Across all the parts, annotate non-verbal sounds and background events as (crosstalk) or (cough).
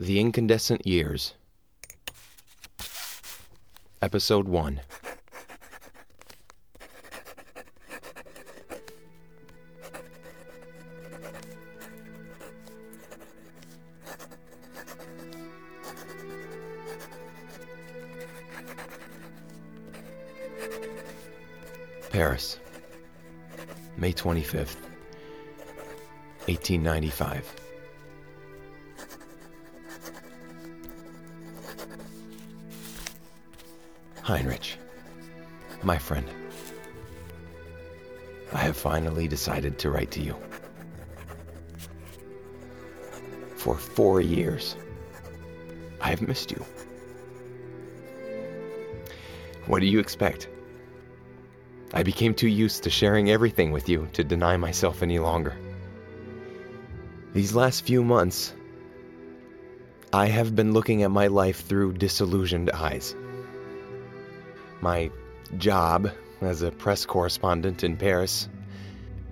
The Incandescent Years. Episode 1. Paris, May 25th, 1895. Heinrich, my friend, I have finally decided to write to you. For four years, I have missed you. What do you expect? I became too used to sharing everything with you to deny myself any longer. These last few months, I have been looking at my life through disillusioned eyes. My job as a press correspondent in Paris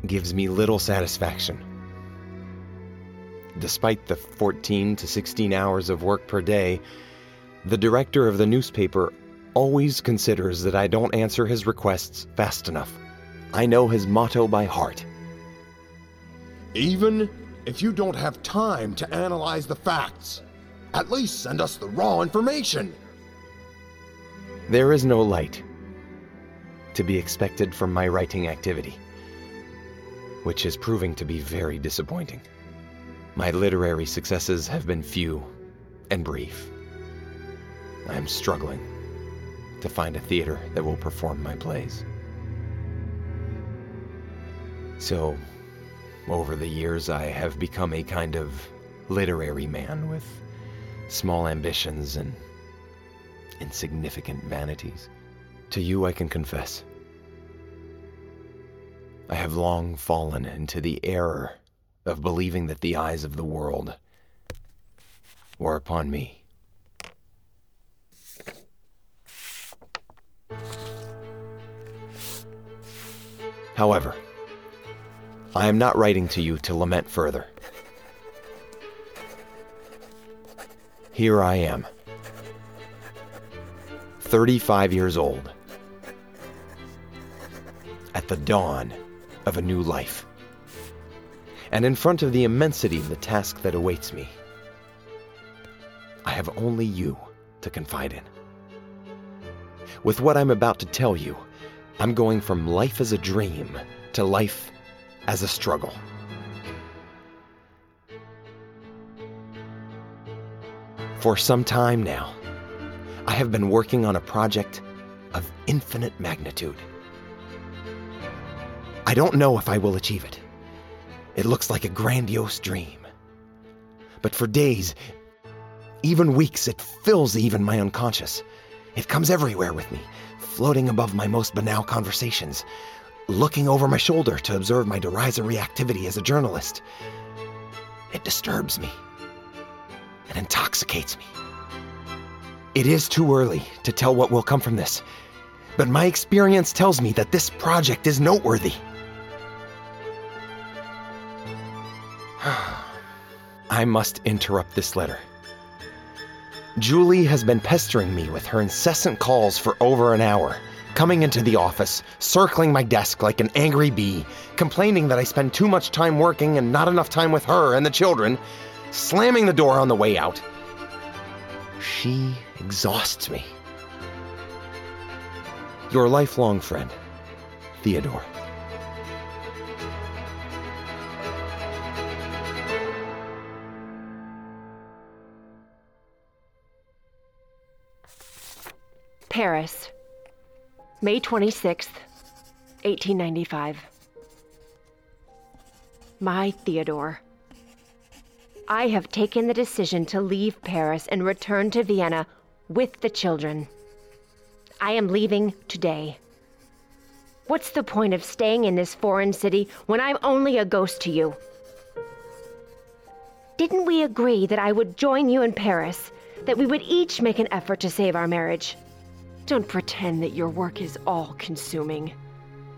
gives me little satisfaction. Despite the 14 to 16 hours of work per day, the director of the newspaper always considers that I don't answer his requests fast enough. I know his motto by heart. Even if you don't have time to analyze the facts, at least send us the raw information. There is no light to be expected from my writing activity, which is proving to be very disappointing. My literary successes have been few and brief. I am struggling to find a theater that will perform my plays. So, over the years, I have become a kind of literary man with small ambitions and insignificant vanities. To you, I can confess. I have long fallen into the error of believing that the eyes of the world were upon me. However, I am not writing to you to lament further. Here I am, 35 years old, at the dawn of a new life, and in front of the immensity of the task that awaits me. I have only you to confide in. With what I'm about to tell you, I'm going from life as a dream to life as a struggle. For some time now, I have been working on a project of infinite magnitude. I don't know if I will achieve it. It looks like a grandiose dream. But for days, even weeks, it fills even my unconscious. It comes everywhere with me, floating above my most banal conversations, looking over my shoulder to observe my derisory activity as a journalist. It disturbs me and intoxicates me. It is too early to tell what will come from this, but my experience tells me that this project is noteworthy. (sighs) I must interrupt this letter. Julie has been pestering me with her incessant calls for over an hour, coming into the office, circling my desk like an angry bee, complaining that I spend too much time working and not enough time with her and the children, slamming the door on the way out. She exhausts me. Your lifelong friend, Theodore. Paris, May 26th, 1895. My Theodore. I have taken the decision to leave Paris and return to Vienna with the children. I am leaving today. What's the point of staying in this foreign city when I'm only a ghost to you? Didn't we agree that I would join you in Paris, that we would each make an effort to save our marriage? Don't pretend that your work is all consuming.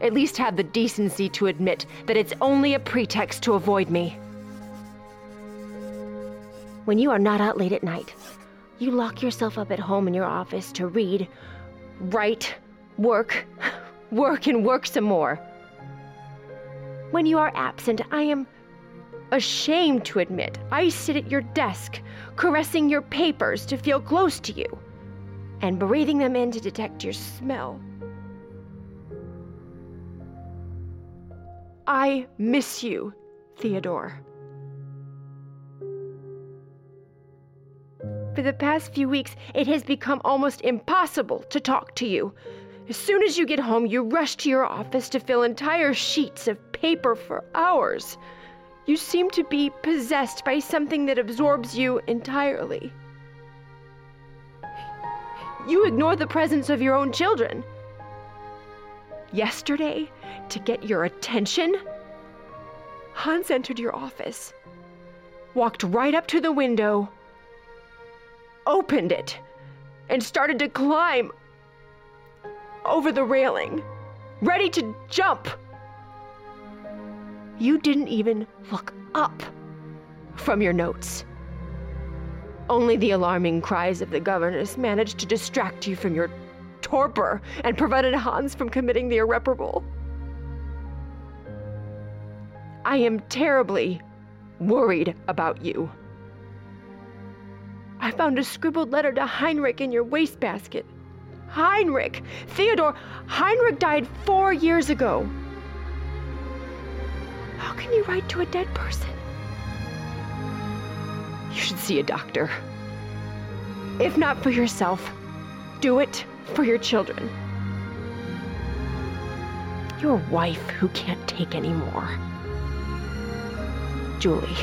At least have the decency to admit that it's only a pretext to avoid me. when you are not out late at night, you lock yourself up at home in your office to read, write, work, (sighs) work, and work some more. When you are absent, I am ashamed to admit I sit at your desk, caressing your papers to feel close to you, and breathing them in to detect your smell. I miss you, Theodore. For the past few weeks, it has become almost impossible to talk to you. As soon as you get home, you rush to your office to fill entire sheets of paper for hours. You seem to be possessed by something that absorbs you entirely. You ignore the presence of your own children. Yesterday, to get your attention, Hans entered your office, walked right up to the window, opened it and started to climb over the railing, ready to jump. You didn't even look up from your notes. Only the alarming cries of the governess managed to distract you from your torpor and prevented Hans from committing the irreparable. I am terribly worried about you. I found a scribbled letter to Heinrich in your wastebasket. Heinrich! Theodore, Heinrich died four years ago. How can you write to a dead person? You should see a doctor. If not for yourself, do it for your children. Your wife who can't take any more. Julie.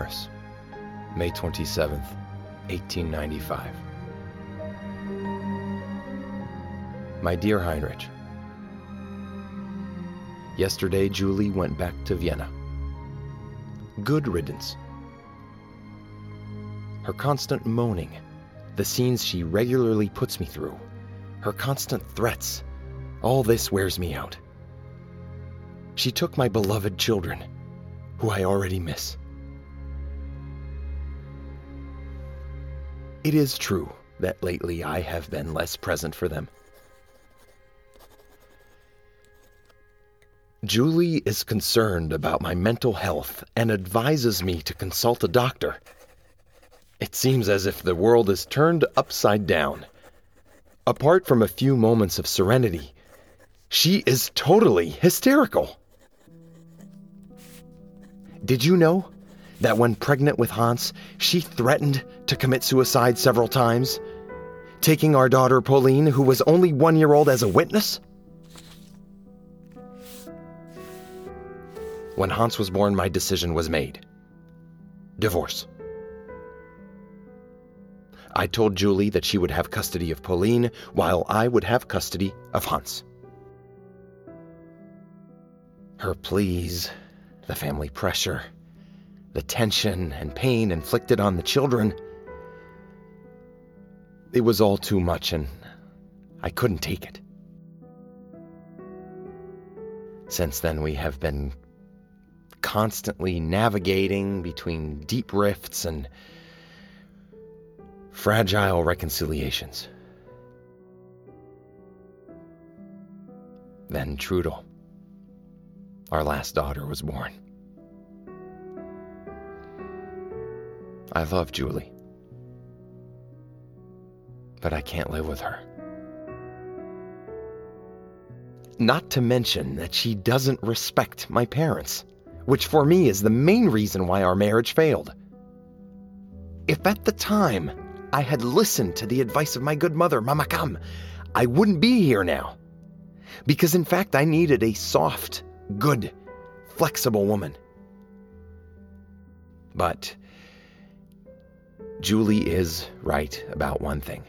Paris, May 27th, 1895. My dear Heinrich, Yesterday, Julie went back to Vienna. Good riddance. Her constant moaning, the scenes she regularly puts me through, her constant threats, all this wears me out. She took my beloved children, who I already miss. It is true that lately I have been less present for them. Julie is concerned about my mental health and advises me to consult a doctor. It seems as if the world is turned upside down. Apart from a few moments of serenity, she is totally hysterical. Did you know that when pregnant with Hans, she threatened to commit suicide several times, taking our daughter Pauline, who was only one year old, as a witness? When Hans was born, my decision was made divorce. I told Julie that she would have custody of Pauline while I would have custody of Hans. Her pleas, the family pressure, the tension and pain inflicted on the children. It was all too much, and I couldn't take it. Since then, we have been constantly navigating between deep rifts and fragile reconciliations. Then Trudel, our last daughter, was born. I love Julie, but I can't live with her. Not to mention that she doesn't respect my parents which for me is the main reason why our marriage failed. If at the time I had listened to the advice of my good mother, Mama Kam, I wouldn't be here now. Because in fact, I needed a soft, good, flexible woman. But Julie is right about one thing.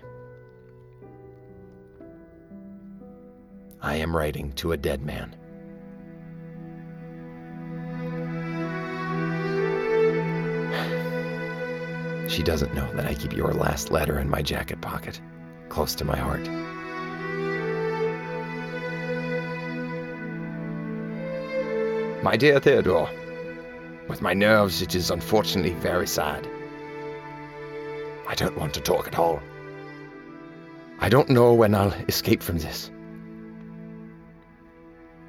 I am writing to a dead man. She doesn't know that I keep your last letter in my jacket pocket, close to my heart. My dear Theodore, with my nerves, it is unfortunately very sad. I don't want to talk at all. I don't know when I'll escape from this.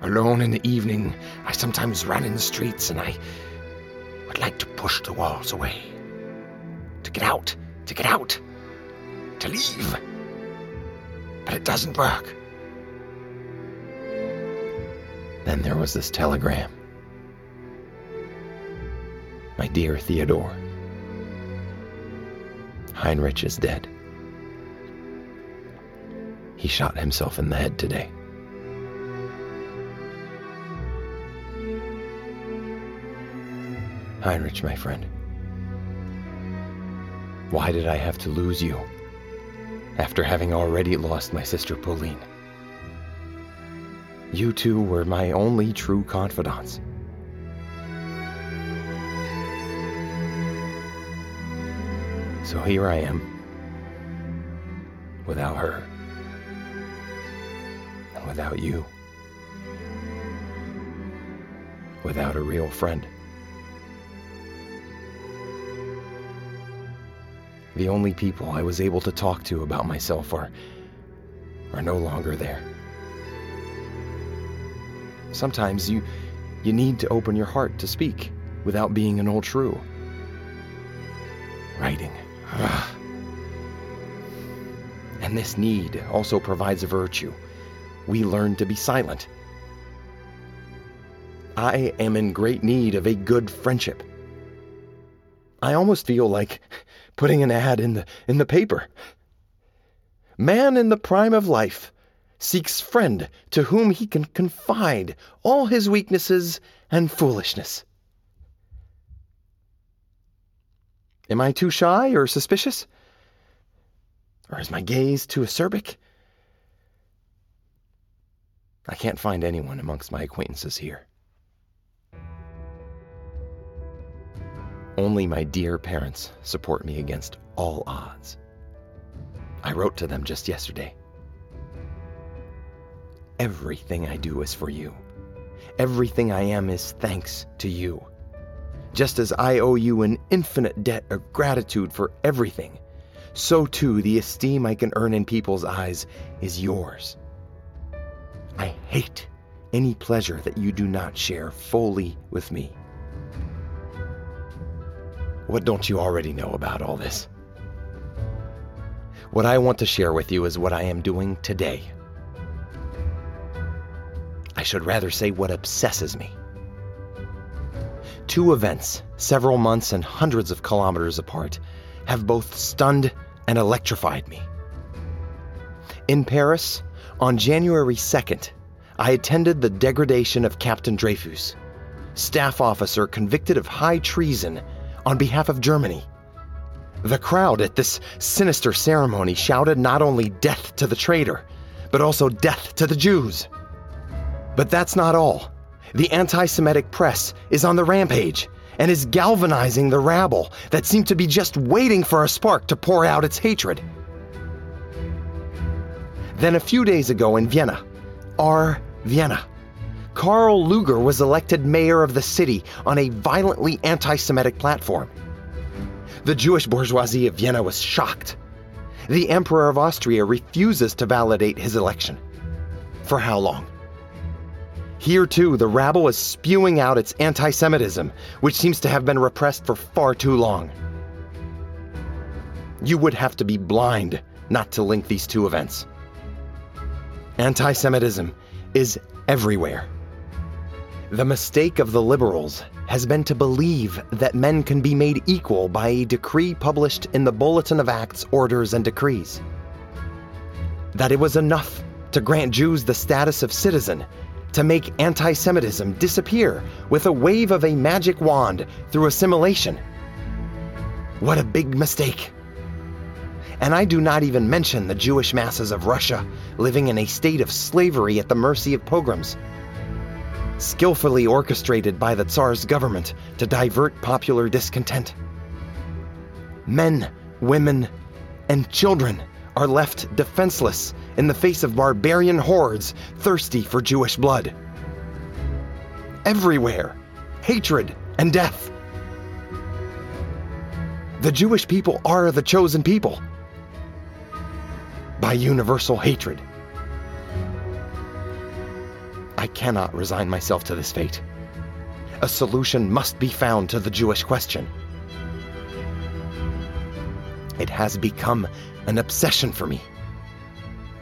Alone in the evening, I sometimes run in the streets and I would like to push the walls away. To get out, to get out, to leave. But it doesn't work. Then there was this telegram. My dear Theodore, Heinrich is dead. He shot himself in the head today. Heinrich, my friend. Why did I have to lose you after having already lost my sister Pauline? You two were my only true confidants. So here I am, without her, and without you, without a real friend. The only people I was able to talk to about myself are, are no longer there. Sometimes you, you need to open your heart to speak without being an old shrew. Writing. Ah. and this need also provides a virtue. We learn to be silent. I am in great need of a good friendship. I almost feel like putting an ad in the in the paper. Man in the prime of life seeks friend to whom he can confide all his weaknesses and foolishness. Am I too shy or suspicious? Or is my gaze too acerbic? I can't find anyone amongst my acquaintances here. Only my dear parents support me against all odds. I wrote to them just yesterday. Everything I do is for you. Everything I am is thanks to you. Just as I owe you an infinite debt of gratitude for everything, so too the esteem I can earn in people's eyes is yours. I hate any pleasure that you do not share fully with me. What don't you already know about all this? What I want to share with you is what I am doing today. I should rather say what obsesses me. Two events, several months and hundreds of kilometers apart, have both stunned and electrified me. In Paris, on January 2nd, I attended the degradation of Captain Dreyfus, staff officer convicted of high treason on behalf of Germany. The crowd at this sinister ceremony shouted not only death to the traitor, but also death to the Jews. But that's not all. The anti Semitic press is on the rampage and is galvanizing the rabble that seemed to be just waiting for a spark to pour out its hatred. Then a few days ago in Vienna, our Vienna, Karl Lueger was elected mayor of the city on a violently anti Semitic platform. The Jewish bourgeoisie of Vienna was shocked. The Emperor of Austria refuses to validate his election. For how long? Here, too, the rabble is spewing out its anti Semitism, which seems to have been repressed for far too long. You would have to be blind not to link these two events. Anti Semitism is everywhere. The mistake of the liberals has been to believe that men can be made equal by a decree published in the Bulletin of Acts, Orders, and Decrees. That it was enough to grant Jews the status of citizen to make anti Semitism disappear with a wave of a magic wand through assimilation. What a big mistake! And I do not even mention the Jewish masses of Russia living in a state of slavery at the mercy of pogroms, skillfully orchestrated by the Tsar's government to divert popular discontent. Men, women, and children are left defenseless in the face of barbarian hordes thirsty for Jewish blood. Everywhere, hatred and death. The Jewish people are the chosen people by universal hatred. I cannot resign myself to this fate. A solution must be found to the Jewish question. It has become an obsession for me.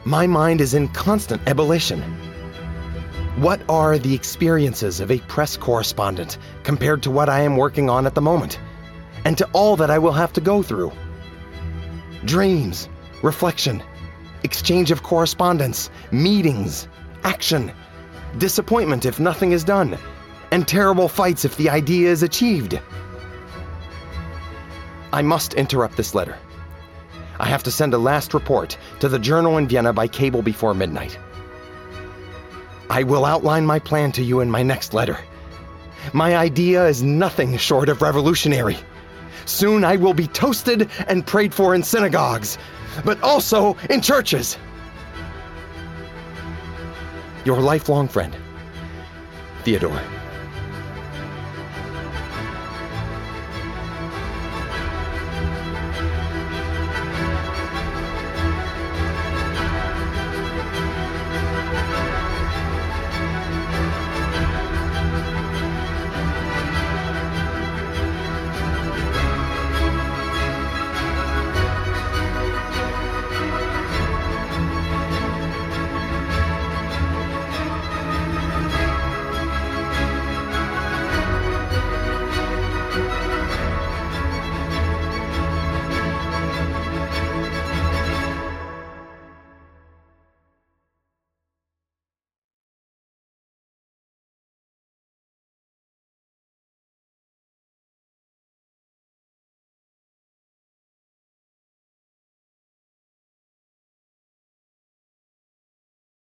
My mind is in constant ebullition. What are the experiences of a press correspondent compared to what I am working on at the moment, and to all that I will have to go through? Dreams, reflection, exchange of correspondence, meetings, action, disappointment if nothing is done, and terrible fights if the idea is achieved. I must interrupt this letter. I have to send a last report to the journal in Vienna by cable before midnight. I will outline my plan to you in my next letter. My idea is nothing short of revolutionary. Soon I will be toasted and prayed for in synagogues, but also in churches. Your lifelong friend, Theodore.